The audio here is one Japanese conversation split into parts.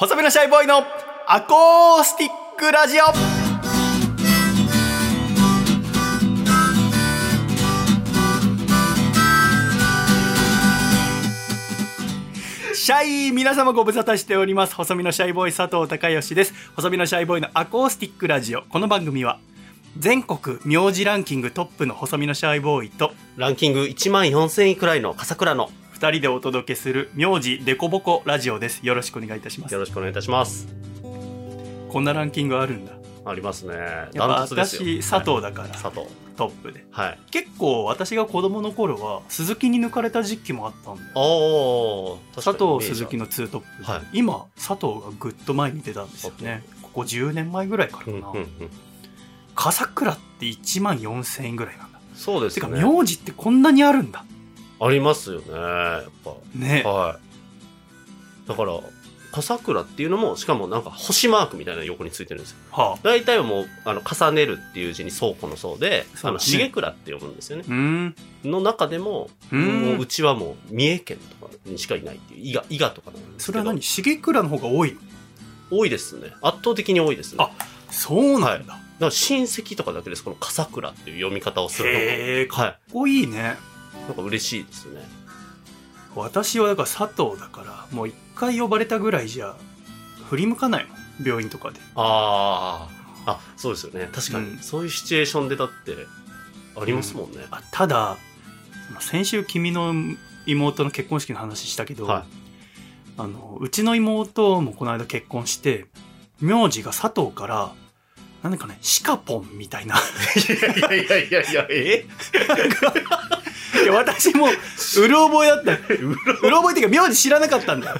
細身のシャイボーイのアコースティックラジオ。シャイ皆様ご無沙汰しております。細身のシャイボーイ佐藤孝義です。細身のシャイボーイのアコースティックラジオ。この番組は全国名字ランキングトップの細身のシャイボーイとランキング1万4000位くらいの笠倉の二人でお届けする名字デコボコラジオです。よろしくお願いいたします。よろしくお願いいたします。こんなランキングあるんだ。ありますね。やっ私佐藤だから、はい。佐藤。トップで。はい。結構私が子供の頃は鈴木に抜かれた時期もあったんだよ。佐藤鈴木のツートップで、はい。今佐藤がぐっと前に出たんですよね。ここ10年前ぐらいからかな、うんうんうん。笠倉って1万4000円ぐらいなんだ。てかそうですね。名字ってこんなにあるんだありますよねやっぱ。ね。はい。だから笠倉っていうのもしかもなんか星マークみたいなの横についてるんですよ。はあ。大体はもうあの重ねるっていう字に倉庫の層で、あの重倉って読むんですよね。の中でももううちはもう三重県とかにしかいないっていう伊賀伊賀とかなんですけど。それは何？重倉の方が多い？の多いですね。圧倒的に多いですね。あそうなんだ、だから親戚とかだけですこの笠倉っていう読み方をするのも。へえかっはこいいね。いなんか嬉しいですね。私はだから佐藤だからもう一回呼ばれたぐらいじゃ振り向かないもん病院とかで。あああそうですよね。確かに、うん。そういうシチュエーションでだってありますもんね、あただ先週君の妹の結婚式の話したけど、はあのうちの妹もこの間結婚して名字が佐藤からなんだかねシカポンみたいな。いやいやいやいやえ？いや私もうる覚えだった。うる覚え。っていうか名字知らなかったんだ。よ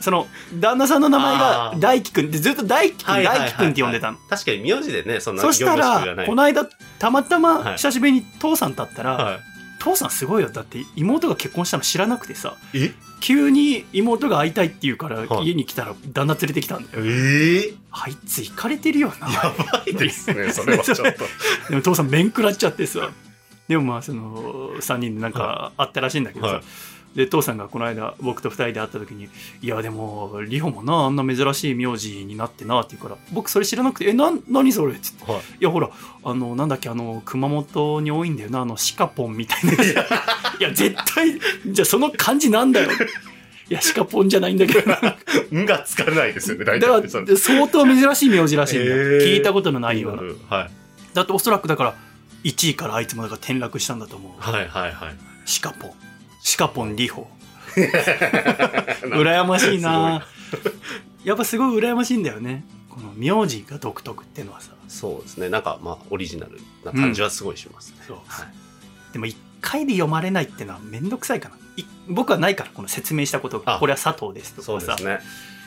その旦那さんの名前があー。大輝くん。ってずっと大輝くん大輝くんって呼んでたの。確かに名字でねそんなそしたらない。この間たまたはい。ま久しぶりに父さんと会ったら、は父さんすごいよ。だって妹が結婚したの知らなくてさい、え？急に妹が会いたいって言うからはい。家に来たら旦那連れてきたんだよ、ええあいつ行かれてるよな。やばいですねそれはちょっと。でも父さん面食らっちゃってさでもまあその3人でなんかあったらしいんだけどさ、はい。で父さんがこの間僕と2人で会った時に「いやでもリホもなあんな珍しい名字になってな」って言うから僕それ知らなくて「えな何それ?」っつって。はい「いやほらあのなんだっけあの熊本に多いんだよなあのシカポンみたいな。や。つ」いや絶対じゃあその漢字なんだよ」いやシカポンじゃないんだけど。だか「ん」がつかないですよね大ら体それ相当珍しい名字らしいんだよ、へー。聞いたことのないような。はい。だっておそらくだから1位からあいつもだから転落したんだと思う。はいはいはい。シカポ。ンシカポンリホ。羨ましいな。やっぱすごい羨ましいんだよね。この名字が独特っていうのはさ。そうですね。なんかまあオリジナルな感じはすごいしますね、そう。はい。でも1回で読まれないってのは面倒くさいかな。い僕はないからこの説明したことが。あ。これは佐藤ですとかさ、そうですね。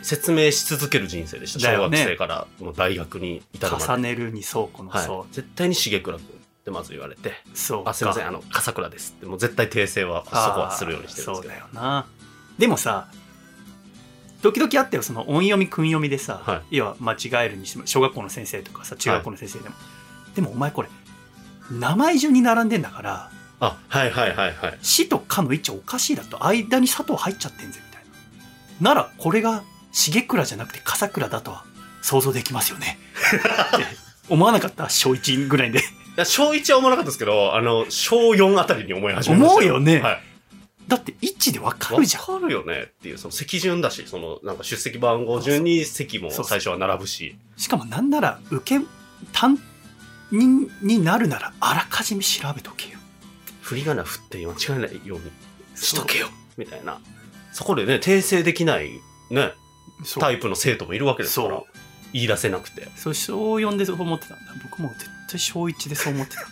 説明し続ける人生でした。ね。学生からもう大学に至るまで。重ねるに倉庫のはい。そ、絶対に重倉君ってまず言われてう、そう「あすいませんあの笠倉です」ってもう絶対訂正はそこはするようにしてるんですけど。そうだよな。でもさ時々あったよその音読み訓読みでさ、はい。要は間違えるにしても小学校の先生とかさ中学校の先生でも、でもお前これ名前順に並んでんだからあはいはいはいはい「死」と「か」の位置おかしいだと間に佐藤入っちゃってんぜみたいな。ならこれが重倉じゃなくて笠倉だとは想像できますよね。って思わなかった？小1ぐらいで。いや小1は思わなかったですけどあの小4あたりに思い始めました思うよね。はい。だって位置でわかわるじゃん。かるよねっていうその席順だしそのなんか出席番号順に席も最初は並ぶし。しかもなんなら受け担任になるならあらかじめ調べとけよ。振り仮名振って間違えないようにしとけよ。みたいな。そこでね訂正できないねタイプの生徒もいるわけですから言い出せなくて。そう小4でそう思ってたんだ。僕も絶対小1でそう思ってた。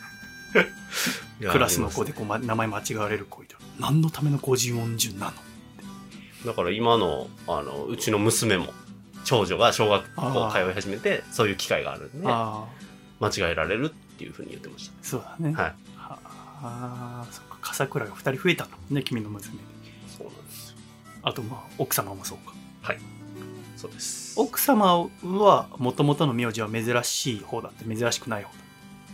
クラスの子でこう、ま、名前間違われる子いた何のための五十音順なの？だから今のあのうちの娘も長女が小学校通い始めてそういう機会があるんでああ間違えられるっていうふうに言ってましそうだね。たはい。はあそっか。笠倉が2人増えたんだもんね君の娘でそうなんですよ。あとまあ奥様もそうかそうです。奥様はもともとの名字は珍しい方だって珍しくない方だ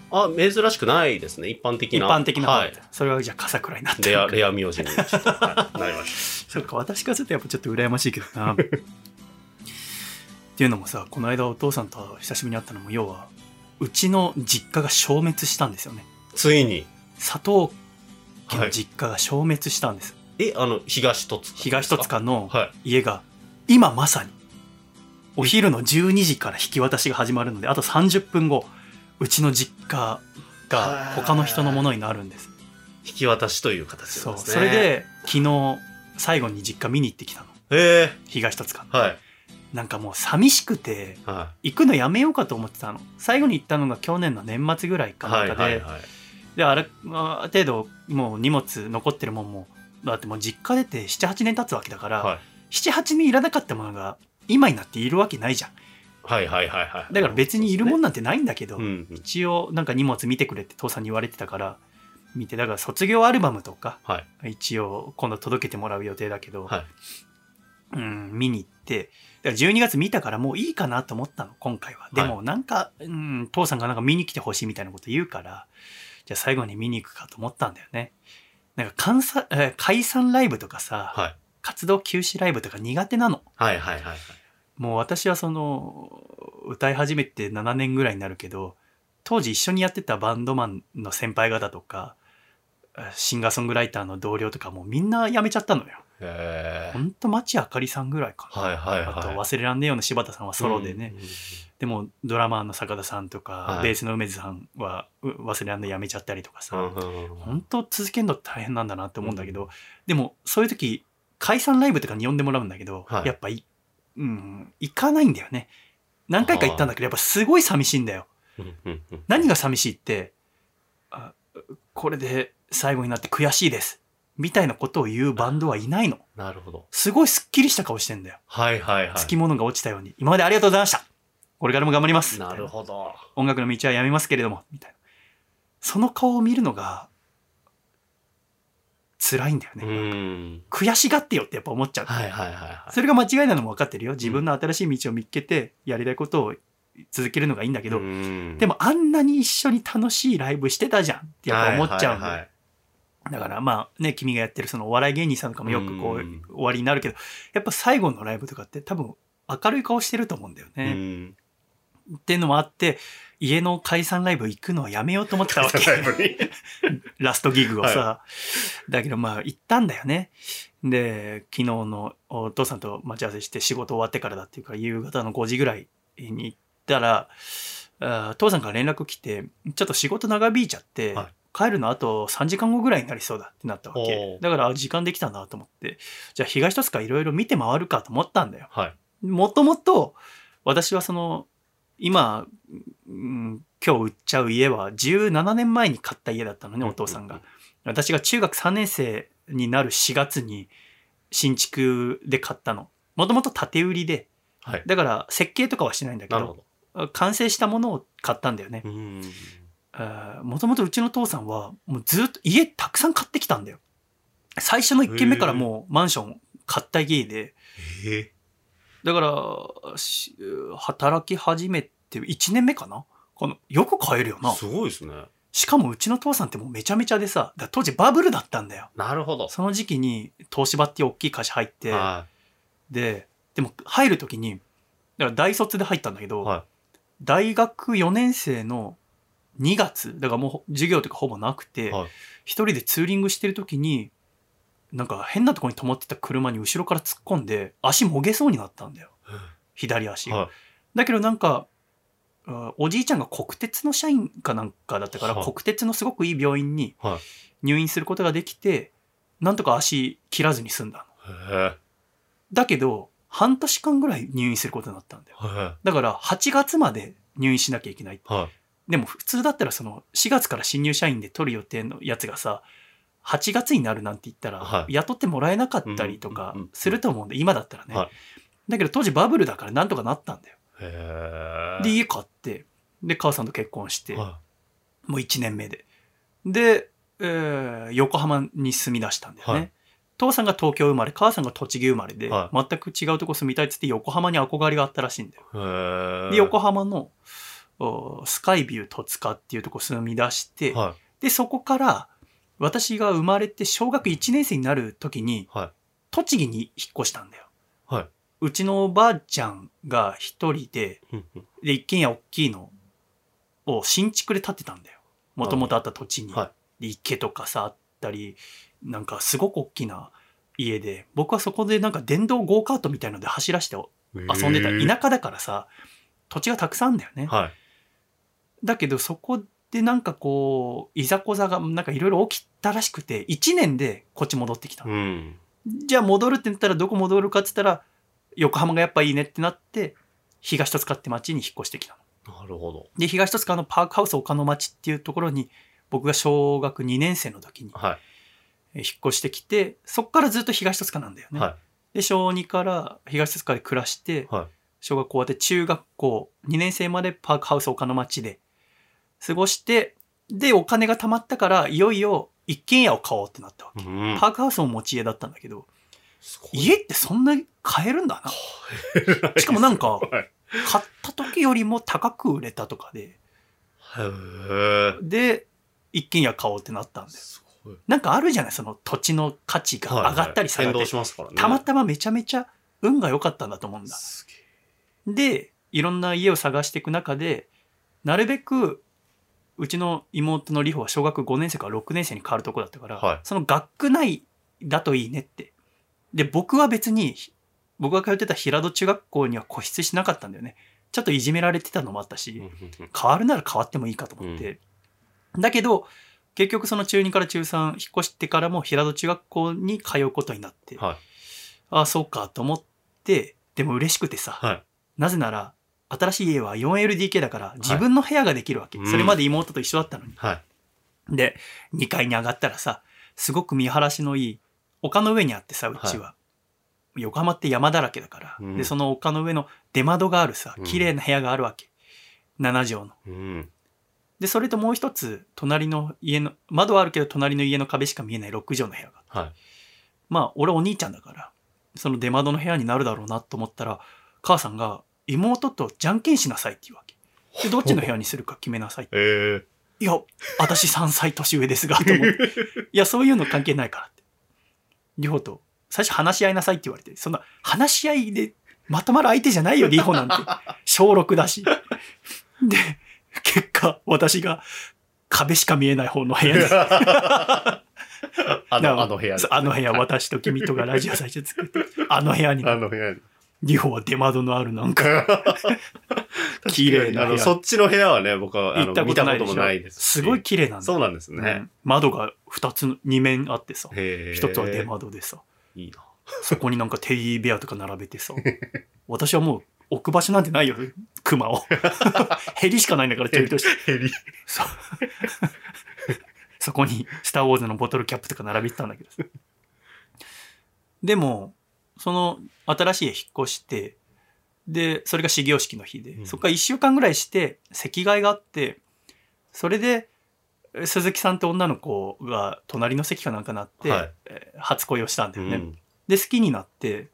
あ珍しくないですね。一般的一な般的な方だはい。それはじゃあ笠倉になってレアるレア名字になりまし そうか私からするとやっぱちょっと羨ましいけどな。っていうのもさこの間お父さんと久しぶりに会ったのも要はうちの実家が消滅したんですよね。ついに。佐藤家の実家が消滅したんです、え、あの、東戸塚。東戸塚のはい。家が今まさにお昼の12時から引き渡しが始まるのであと30分後うちの実家が他の人のものになるんです引き渡しという形ですね。それ、で昨日最後に実家見に行ってきたのえ東戸塚はい。なんかもう寂しくては行くのやめようかと思ってたの最後に行ったのが去年の年末ぐらいい。かなんかで、はいはいはい。である程度もう荷物残ってるもんもだってもう実家出て78年経つわけだから、はい。78年いらなかったものが今になっているわけないじゃんはいはいはいはい。だから別にいるもんなんてないんだけど、うんうん。一応なんか荷物見てくれって父さんに言われてたから見てだから卒業アルバムとかはい。一応今度届けてもらう予定だけど、はい。うん、見に行ってだから12月見たからもういいかなと思ったの今回はでもなんか、うん、父さんがなんか見に来てほしいみたいなこと言うからじゃあ最後に見に行くかと思ったんだよねなんか解散えー解散ライブとかさ、はい。活動休止ライブとか苦手なのはいはいはいはい。もう私はその歌い始めて7年ぐらいになるけど当時一緒にやってたバンドマンの先輩方とかシンガーソングライターの同僚とかもうみんな辞めちゃったのよ。へほんと町あかりさんぐらいかな。はいはいはいあと忘れらんねえよの柴田さんはソロでね。うんうんうんでもドラマーの坂田さんとか、はいベースの梅津さんはう忘れらんねえ辞めちゃったりとかさ、うんうんうん本当続けるの大変なんだなって思うんだけど、でもそういう時解散ライブとかに呼んでもらうんだけど、はい。やっぱい、うん、行かないんだよね。何回か行ったんだけどやっぱすごい寂しいんだよ。何が寂しいってあこれで最後になって悔しいです。みたいなことを言うバンドはいないの。なるほど。すごいスッキリした顔してんだよ。はいはいはい。つきものが落ちたように。今までありがとうございました。これからも頑張ります。なるほど。音楽の道はやめますけれども、みたいな。その顔を見るのが、辛いんだようね。ん。悔しがってよってやっぱ思っちゃう。はいはいはいはい。それが間違いなのも分かってるよ。自分の新しい道を見つけて、やりたいことを続けるのがいいんだけど、うんでもあんなに一緒に楽しいライブしてたじゃんってやっぱ思っちゃうんだよ。はいはいはいだからまあね、君がやってるそのお笑い芸人さんとかもよくこううん終わりになるけど、やっぱ最後のライブとかって多分明るい顔してると思うんだよね。うんっていうのもあって、家の解散ライブ行くのはやめようと思ってたわけ。ラストギグをさ。だけどまあ行ったんだよね。で、昨日のお父さんと待ち合わせして仕事終わってからだっていうから夕方の5時ぐらいに行ったら、あ父さんから連絡来て、ちょっと仕事長引いちゃって、はい帰るのあと3時間後ぐらいになりそうだってなったわけだからあ時間できたなと思って、じゃあ東戸塚いろいろ見て回るかと思ったんだよ。はい。もともと私はその今、うん今日売っちゃう家は17年前に買った家だったのねお父さんが。私が中学3年生になる4月に新築で買ったの。もともと建て売りではい。だから設計とかはしてないんだけどど。完成したものを買ったんだよね。うん。もともとうちの父さんはもうずっと家たくさん買ってきたんだよ。最初の1軒目からもうマンション買った家でえだから、し働き始めて1年目かなこのよく買えるよな。すごいですね。しかもうちの父さんってもうめちゃめちゃでさ、だ当時バブルだったんだよ。なるほど。その時期に東芝っていう大きい会社入って、はで、でも入る時に、だから大卒で入ったんだけい。ど、は大学4年生の2月、だからもう授業とかほぼなくて、はい一人でツーリングしてる時に、なんか変なところに止まってた車に後ろから突っ込んで、足もげそうになったんだよ。左足い。が。はい。だけどなんか、あおじいちゃんが国鉄の社員かなんかだったから、はい国鉄のすごくいい病院にはい入院することができて、なんとか足切らずに済んだの。へえ。だけど、半年間ぐらい入院することになったんだよ。はだから、8月まで入院しなきゃいけない。い。はい。でも普通だったらその4月から新入社員で取る予定のやつがさ、8月になるなんて言ったら、はい雇ってもらえなかったりとかうんうんうんすると思うんで、今だったらね。はいだけど当時バブルだからなんとかなったんだよ。で、家買って、で、母さんと結婚して、はもう1年目で。で、えー横浜に住み出したんだよね。はい父さんが東京生まれ、母さんが栃木生まれで、は全く違うとこ住みたいっつって横浜に憧れがあったらしいんだよ。で、横浜のおスカイビュー戸塚っていうとこ住み出して、はで、そこから私が生まれて小学1年生になる時に。栃木に引っ越したんだよ。はい。うちのおばあちゃんが一人で、で、一軒家大きいのを新築で建てたんだよ。もともとあった土地に。はで池とかさ、あったり、なんかすごく大きな家で、僕はそこでなんか電動ゴーカートみたいので走らして遊んでた。田舎だからさ、土地がたくさんだよね。はい。だけどそこでなんかこう、いざこざがなんかいろいろ起きたらしくて、1年でこっち戻ってきたの。うん。じゃあ戻るって言ったらどこ戻るかって言ったら、横浜がやっぱいいねってなって、東戸塚って町に引っ越してきたの。なるほど。で、東戸塚のパークハウス岡の町っていうところに、僕が小学2年生の時に引っ越してきて、そっからずっと東戸塚なんだよい。ね。はで、小2から東戸塚で暮らしてい。、はい。小学校終わって中学校2年生までパークハウス岡の町で過ごして、で、お金が貯まったから、いよいよ一軒家を買おうってなったわけ。うん。パークハウスも持ち家だったんだけど、家ってそんなに買えるんだな。しかもなんか、はい。買った時よりも高く売れたとかで。で、一軒家買おうってなったんです。なんかあるじゃない？その土地の価値が上がったり下がったり。たまたまめちゃめちゃ運が良かったんだと思うんだ。で、いろんな家を探していく中で、なるべく、うちの妹の里穂は小学5年生から6年生に変わるとこだったから、はいその学区内だといいねって。で、僕は別に、僕が通ってた平戸中学校には固執しなかったんだよね。ちょっといじめられてたのもあったし、変わるなら変わってもいいかと思って。だけど、結局その中2から中3引っ越してからも平戸中学校に通うことになって、はい。ああ、そうかと思って、でも嬉しくてさ、はい。なぜなら、新しい家は 4LDK だから自分の部屋ができるわけ。うんそれまで妹と一緒だったのに。はい。で、2階に上がったらさ、すごく見晴らしのいい、丘の上にあってさ、うちは。横浜って山だらけだから、うんで、その丘の上の出窓があるさうん、綺麗な部屋があるわけ。7畳の。うん。で、それともう一つ、隣の家の、窓はあるけど隣の家の壁しか見えない6畳の部屋が。はい。まあ、俺お兄ちゃんだから、その出窓の部屋になるだろうなと思ったら、母さんが、妹とじゃんけんしなさいって言うわけ。で、どっちの部屋にするか決めなさいって。ええ。いや、私3歳年上ですが、と思って。いや、そういうの関係ないから。リホと、最初話し合いなさいって言われて、そんな話し合いでまとまる相手じゃないよ、リホなんて。小6だし。で、結果、私が壁しか見えない方の部屋に。あなの、あの部屋あの部屋、私と君とがラジオ最初作って、あの部屋に、あの部屋に。リホは出窓のあるなんか、綺麗なそっちの部屋はね、僕は、あの、行ったこ見たこととないでしょもないですし。すごい綺麗なんだそうなんですねうん。窓が2つ、2面あってさ。一つは出窓でさ、いいな。そこになんかテディベアとか並べてさ、私はもう置く場所なんてないよ、熊を。ヘリしかないんだから、ちょいとして。ヘリ。そう。そこに、スター・ウォーズのボトルキャップとか並べてたんだけどさ。でも、その新しい家引っ越して、で、それが始業式の日で、うん。そこから1週間ぐらいして、席替えがあって、それで、え鈴木さんって女の子が隣の席かなんかなって、はい。えー初恋をしたんだよね。うん。で、好きになって、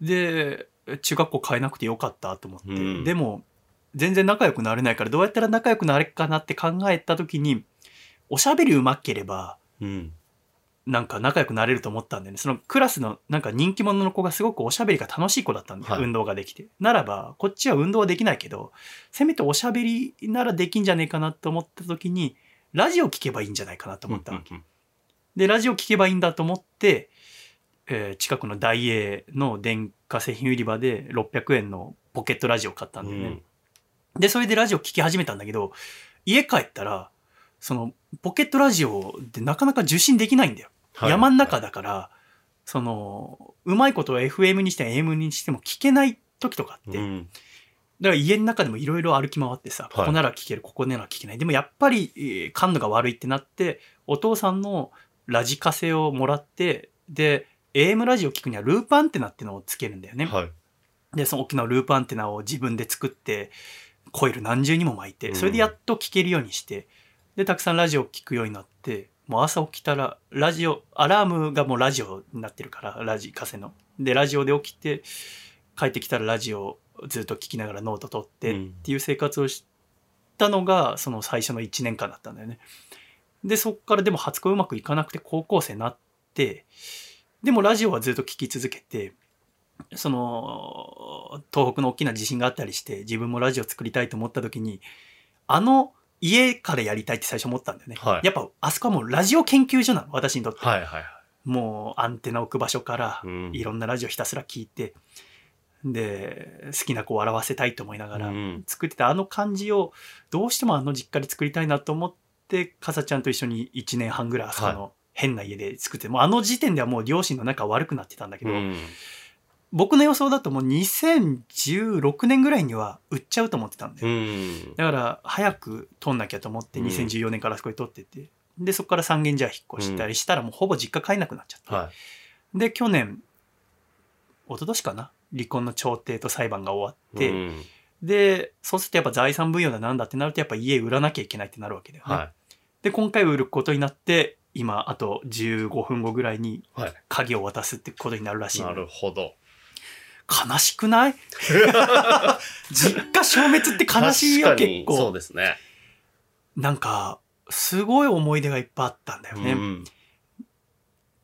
で、中学校変えなくてよかったと思って、うん。でも、全然仲良くなれないから、どうやったら仲良くなれっかなって考えた時に、おしゃべり上手ければ、うん。なんか仲良くなれると思ったんだよね。そのクラスのなんか人気者の子がすごくおしゃべりが楽しい子だったんだよ。はい運動ができて。ならば、こっちは運動はできないけど、せめておしゃべりならできんじゃねえかなと思った時に、ラジオ聞けばいいんじゃないかなと思ったわけ。うんで、ラジオ聞けばいいんだと思って、えー近くのダイエーの電化製品売り場で600円のポケットラジオを買ったんだよね。で、それでラジオ聞き始めたんだけど、家帰ったら、その、ポケットラジオでなかなか受信できないんだよ。はい山ん中だから、その、うまいことを FM にしても AM にしても聞けない時とかあって、うん。だから家の中でもいろいろ歩き回ってさ、ここなら聞ける、ここなら聞けない。でもやっぱり、えー感度が悪いってなって、お父さんのラジカセをもらって、で、AM ラジオ聞くにはループアンテナってのをつけるんだよね。はい。で、その大きなループアンテナを自分で作って、コイル何重にも巻いて、うんそれでやっと聞けるようにして、で、たくさんラジオを聞くようになって、もう朝起きたら、ラジオ、アラームがもうラジオになってるから、ラジカセの。で、ラジオで起きて、帰ってきたらラジオをずっと聞きながらノート取ってうんっていう生活をしたのが、その最初の1年間だったんだよね。で、そっからでも初恋うまくいかなくて高校生になって、でもラジオはずっと聞き続けて、その、東北の大きな地震があったりして、自分もラジオ作りたいと思った時に、あの家からやりたいって最初思ったんだよね。はいやっぱ、あそこはもうラジオ研究所なの、私にとって。はいはいはい。もうアンテナ置く場所からうんいろんなラジオひたすら聞いて、で好きな子を笑わせたいと思いながらうん作ってたあの感じをどうしてもあの実家で作りたいなと思ってかさちゃんと一緒に1年半ぐらいあそこはの変な家で作ってもうあの時点ではもう両親の仲悪くなってたんだけど、うん僕の予想だともう2016年ぐらいには売っちゃうと思ってたんだうよ、ん。だから早く撮んなきゃと思ってうん2014年からあそこに撮ってて、でそこから三軒茶屋引っ越したりしたらもうほぼ実家帰んなくなっちゃって、はで去年一昨年かな？離婚の調停と裁判が終わい。って、うんでそうするとやっぱ財産分与だなんだってなるとやっぱ家売らなきゃいけないってなるわけだよね、はで今回売ることになって今あと15分後ぐらいにい。はい。鍵を渡すってことになるらしいのなるほど。悲しくない？実家消滅って悲しいよ結構。そうですね。なんかすごい思い出がいっぱいあったんだよね、うん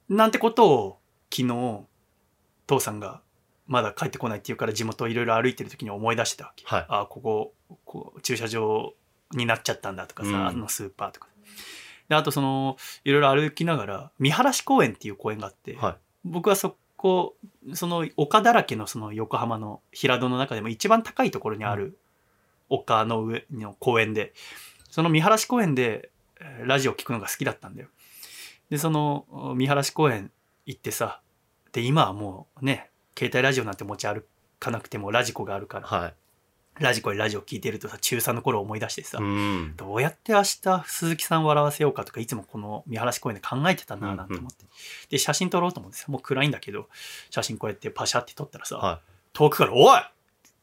なんてことを昨日父さんがまだ帰ってこないっていうから地元をいろいろ歩いてる時に思い出してたわけ。はい。あこここう駐車場になっちゃったんだとかさ、うん。あのスーパーとかであとそのいろいろ歩きながら見晴らし公園っていう公園があって、はい。僕はそこその丘だらけのその横浜の平戸の中でも一番高いところにある丘の上の公園でその見晴らし公園でえーラジオ聞くのが好きだったんだよ。でその見晴らし公園行ってさで今はもうね携帯ラジオなんて持ち歩かなくてもラジコがあるから。はい。ラジコでラジオ聞いてるとさ中3の頃思い出してさ、うん。どうやって明日鈴木さん笑わせようかとかいつもこの見晴らし公園で考えてたななんて思って、で写真撮ろうと思ってさもう暗いんだけど写真こうやってパシャって撮ったらさ、は遠くから「おい!」っ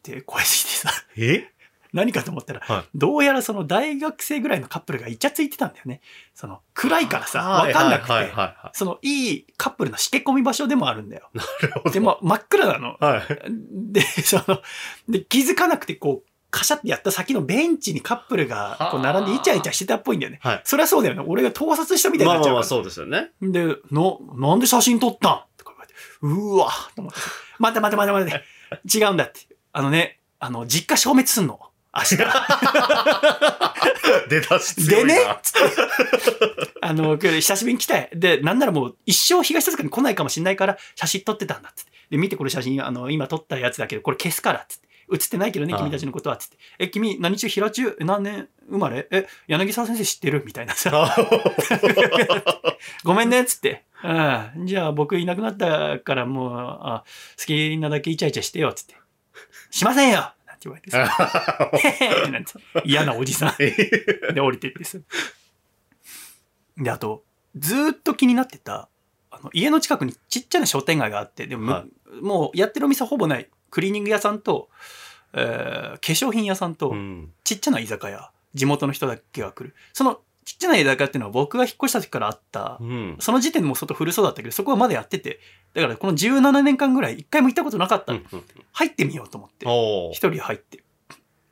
て声してさい。え？何かと思ったら、はいどうやらその大学生ぐらいのカップルがイチャついてたんだよねその暗いからさはい分かんなくて、そのいいカップルのしけ込み場所でもあるんだよい。なるほど。でも真っ暗なのはい。で、その、で、気づかなくて、こう、カシャってやった先のベンチにカップルがこう並んでイチャイチャしてたっぽいんだよね。はい。そりゃそうだよね。俺が盗撮したみたいにまあまあまあ、なっちゃうから。そうですよね。で、の、なんで写真撮ったん？とか言われて、うーわと思って。待て待て待て待て。違うんだって。あのね、あの、実家消滅すんの。明日。出だし強でねいな。つって。あの、久しぶりに来たい。で、なんならもう一生東戸塚に来ないかもしれないから写真撮ってたんだっつって。で、見てこれ写真、あの、今撮ったやつだけど、これ消すからっつって。写ってないけどね、君たちのことはっつって。え、君、何中、平中、え何年？生まれ？え、柳沢先生知ってる？みたいなさ。ごめんね、っつって。うん。じゃあ僕いなくなったからもう、あ好きなだけイチャイチャしてよ、っつって。しませんよなんて言われてさ。なんて嫌なおじさん。で、降りてってさ。で、あと、ずーっと気になってた、あの、家の近くにちっちゃな商店街があって、でも、はもうやってるお店ほぼない、クリーニング屋さんと、えー化粧品屋さんと、うん。ちっちゃな居酒屋、地元の人だけが来る。そのちっちゃな居酒屋っていうのは僕が引っ越した時からあった、うん。その時点でもう外古そうだったけど、そこはまだやってて、だからこの17年間ぐらい一回も行ったことなかった。入ってみようと思って。一人入って、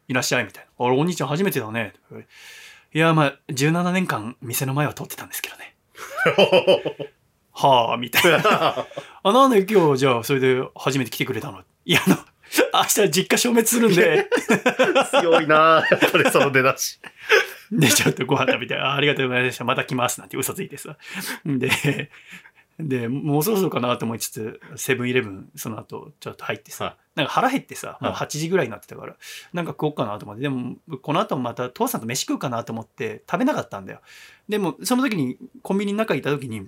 いらっしゃいみたいな。あれ、お兄ちゃん初めてだね。いや、まあ、17年間店の前は通ってたんですけどね。はあ、みたいな。あ、なんで今日、じゃあ、それで初めて来てくれたの？いや、あの、明日実家消滅するんで、強いなやっぱりその出だし。で、ちょっとご飯食べて、あありがとうございました。また来ます。なんて嘘ついてさ。で、で、もうそろそろかなと思いつつ、セブンイレブン、その後、ちょっと入ってさ、はいなんか腹減ってさ、もうはい8時ぐらいになってたから、なんか食おうかなと思って、でも、この後また父さんと飯食うかなと思って食べなかったんだよ。でも、その時にコンビニの中にいた時に、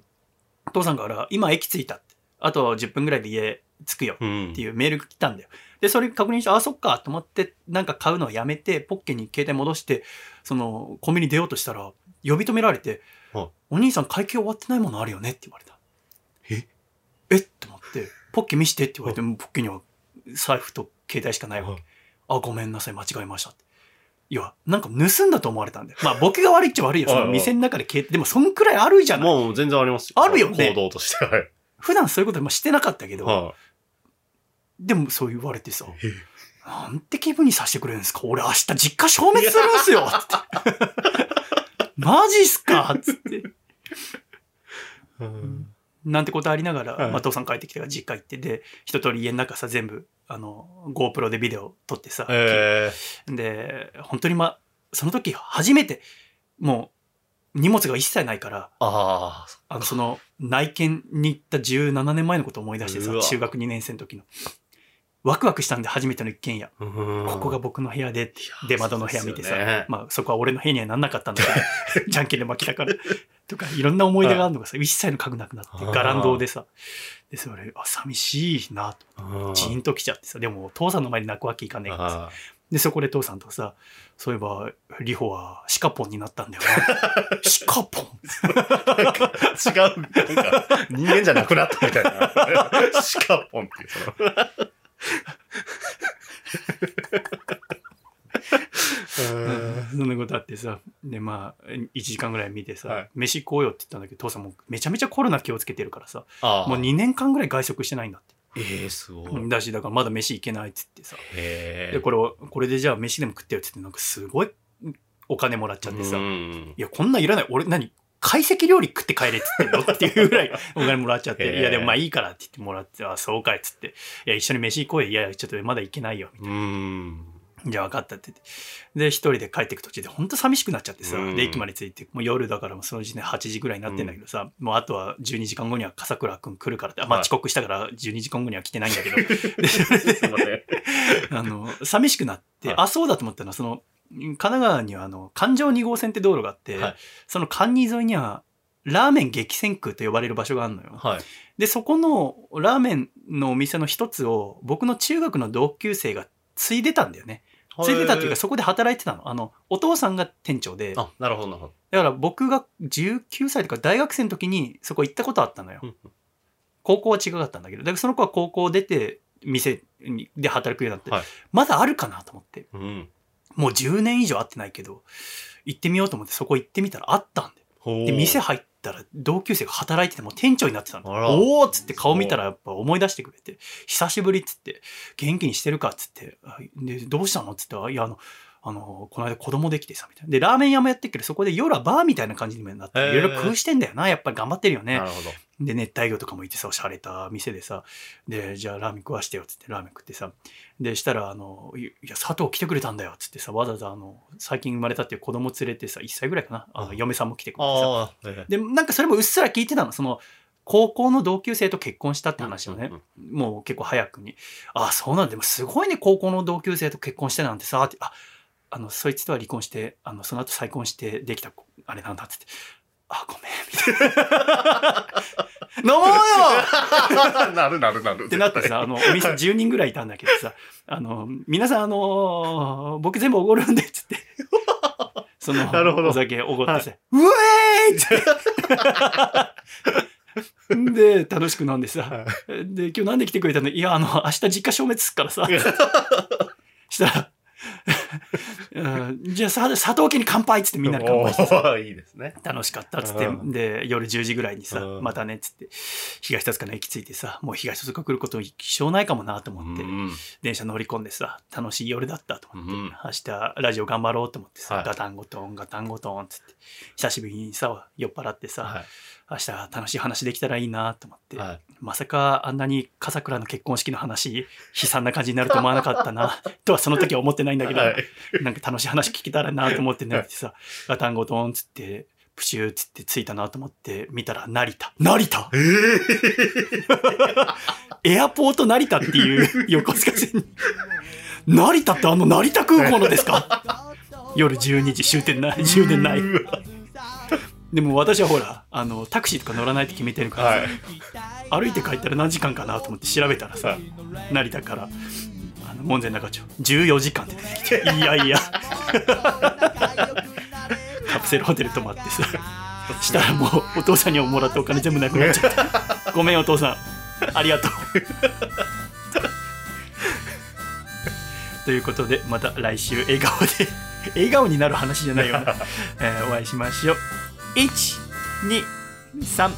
父さんから、今駅着いたって。あと10分ぐらいで家着くよ。うんっていうメールが来たんだよ。で、それ確認して、あ、そっかと思って、なんか買うのをやめて、ポッケに携帯戻して、その、コンビニ出ようとしたら、呼び止められて、はいお兄さん会計終わってないものあるよね？って言われた。え？え？って思って、ポッケ見してって言われて、もうポッケには財布と携帯しかないわけ。あ、ごめんなさい、間違えましたって。いや、なんか盗んだと思われたんだよ。まあ僕が悪いっちゃ悪いよ。その店の中で携帯、でもそんくらいあるじゃない。もう全然ありますよ。あるよね行動として。はい。普段そういうこともしてなかったけど、はでもそう言われてさ、い。なんて気分にさせてくれるんですか？俺明日実家消滅するんすよ。つって。マジっすか？つって。うん。なんてことありながら、はい。まあ、父さん帰ってきてから実家行ってで一通り家の中さ全部あの GoPro でビデオ撮ってさ、え。で本当にまあその時初めてもう荷物が一切ないからああ、あのその内見に行った17年前のことを思い出してさ中学2年生の時のワクワクしたんで初めての一軒家。こここが僕の部屋で出窓の部屋見てさ、ね。まあそこは俺の部屋にはなんなかったんだけど、じゃんけんで負けたから。とか、いろんな思い出があるのがさ、一切の家具なくなって、ガランドでさ、で、それ、あ、寂しいなと、うん。ジーンときちゃってさ、でも父さんの前に泣くわけいかねえ。からさ、あ。で、そこで父さんとさ、そういえば、リホはシカポンになったんだよな。シカポン？違う、なんか人間じゃなくなったみたいな。シカポンっていう、その。そんなことあってさ、で、まあ、1時間ぐらい見てさ、はい飯行こうよって言ったんだけど、父さんもうめちゃめちゃコロナ気をつけてるからさ、もう2年間ぐらい外食してないんだって。ええすごい。だし、だからまだ飯行けないっつってさ。で、これを、これでじゃあ飯でも食ってよっつって、なんかすごいお金もらっちゃってさ、ういんや、こんなんいらない。俺、何？懐石料理食って帰れっつってんの？っていうぐらい お金もらっちゃって、いや、でもまあいいからって言ってもらって、あ、そうかいっつって、いや、一緒に飯行こうよ。いや、ちょっとまだ行けないよ。みたいうん。な。じゃあ分かったって言って。で、一人で帰ってく途中で、本当寂しくなっちゃってさ、うんで、駅まで着いて、もう夜だからもうその時点8時ぐらいになってんだけどさ、もうあとは12時間後には笠倉くん来るからって、あまあはい遅刻したから12時間後には来てないんだけど。あの、寂しくなって、はいあ、そうだと思ったのは、その、神奈川にはあの、環状2号線って道路があって、はいその環2沿いには、ラーメン激戦区と呼ばれる場所があるのよ。はい。で、そこのラーメンのお店の一つを、僕の中学の同級生が継いでたんだよね。継いでたっていうか、そこで働いてたの。あの、お父さんが店長で、だかあ、なるほど、なるほど。ら僕が19歳とか大学生の時にそこ行ったことあったのよ。うん高校は違かったんだけど、だからその子は高校出て、店にで働くようになって、はいまだあるかなと思って。うん。もう10年以上会ってないけど、行ってみようと思ってそこ行ってみたらあったんだよ。ほうで、店入ったら同級生が働いててもう店長になってたの。おーっつって顔見たらやっぱ思い出してくれて、久しぶりっつって、元気にしてるかっつって、あで、どうしたのっつって、あいや、あの、あの、この間子供できてさ、みたいな。で、ラーメン屋もやってるけど、そこで夜はバーみたいな感じにもなって、いろいろ工夫してんだよな。やっぱり頑張ってるよねな。るほど。で、熱帯魚とかもいてさ、おしゃれた店でさ、で、じゃあラーメン食わしてよ、つってラーメン食ってさ、で、したら、あの、いいや、佐藤来てくれたんだよ、つってさ、わざわざ、あの、最近生まれたっていう子供連れてさ、1歳ぐらいかな、あのあ嫁さんも来てくれてさ、で、なんかそれもうっすら聞いてたの、その、高校の同級生と結婚したって話をね、うんもう結構早くに、あ、そうなんだ、でもすごいね、高校の同級生と結婚してなんてさ、ってあ、あの、そいつとは離婚して、あの、その後再婚してできた子、あれなんだっつって、あ、ごめん、みたいな。飲もうよ！なるなるなる。ってなってさ、あの、お店10人ぐらいいたんだけどさ、あの、皆さん、あの僕全部おごるんで、つって。その、お酒おごってさ、うえーいって。で、楽しく飲んでさ、で、今日なんで来てくれたの？いや、あの、明日実家消滅すっからさ、したら、うん。じゃあさ、佐藤家に乾杯っつってみんなで乾杯してさ、おーいいですね。楽しかったっつって。う、で、夜10時ぐらいにさ、うん。またねっつって、東戸塚の駅着いてさ、もう東戸塚来ること一生ないかもなと思って、うん電車乗り込んでさ、楽しい夜だったと思って、うん明日ラジオ頑張ろうと思ってさ、はい。ガタンゴトン、ガタンゴトンっつって、久しぶりにさ、酔っ払ってさ、は明日楽しい話できたらいいなと思って、い。はい。まさかあんなに笠倉の結婚式の話、悲惨な感じになると思わなかったな、とはその時は思ってないんだけど、はいなんか楽しい話聞けたらなと思って寝てさ、ガタンゴトンっつって、プシューっつって着いたなと思って見たら成田。成田？ええ エアポート成田っていう 横須賀線に。成田ってあの成田空港のですか？夜12時終点ない、終電ない。でも私はほら、あの、タクシーとか乗らないって決めてるからさ、はい。歩いて帰ったら何時間かなと思って調べたらさ、はい成田から、あの、門前仲町、14時間って出てきて、いやいや、カプセルホテル泊まってさ、したらもうお父さんにもらったお金全部なくなっちゃった。ごめんお父さん、ありがとう。ということで、また来週笑顔で、笑顔になる話じゃないよな、えーお会いしましょう。1、2、3、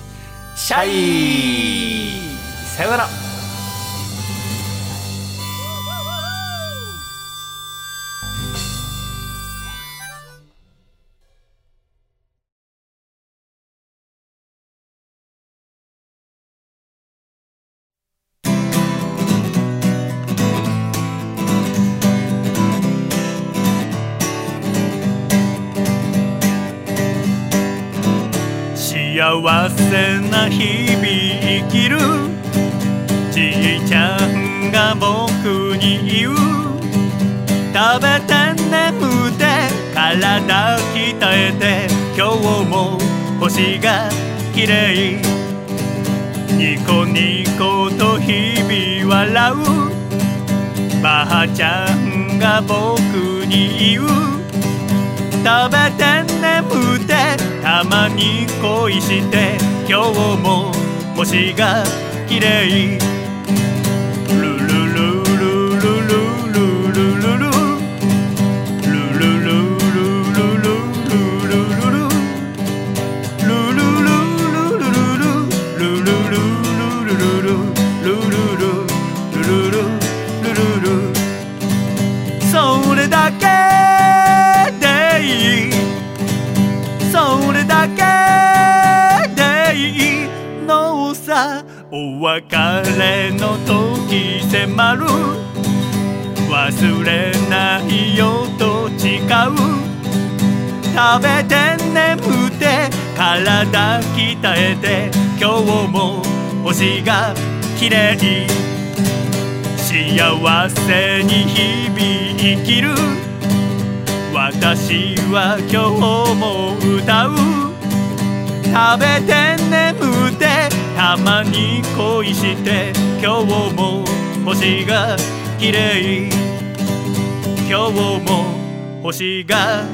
シャイ。さよなら。せな日々生きる。じいちゃんが僕に言う。食べて眠って体鍛えて今日も星が綺麗。ニコニコと日々笑う。ばあちゃんが僕に言う。食べて眠ってたまに恋して今日も星が綺麗お別れの時迫る。忘れないよと誓う。食べて眠って体鍛えて今日も星が綺麗。幸せに日々生きる。私は今日も歌う。食べて眠ってたまに恋して今日も星が綺麗。今日も星が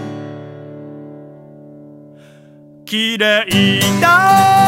綺麗だ。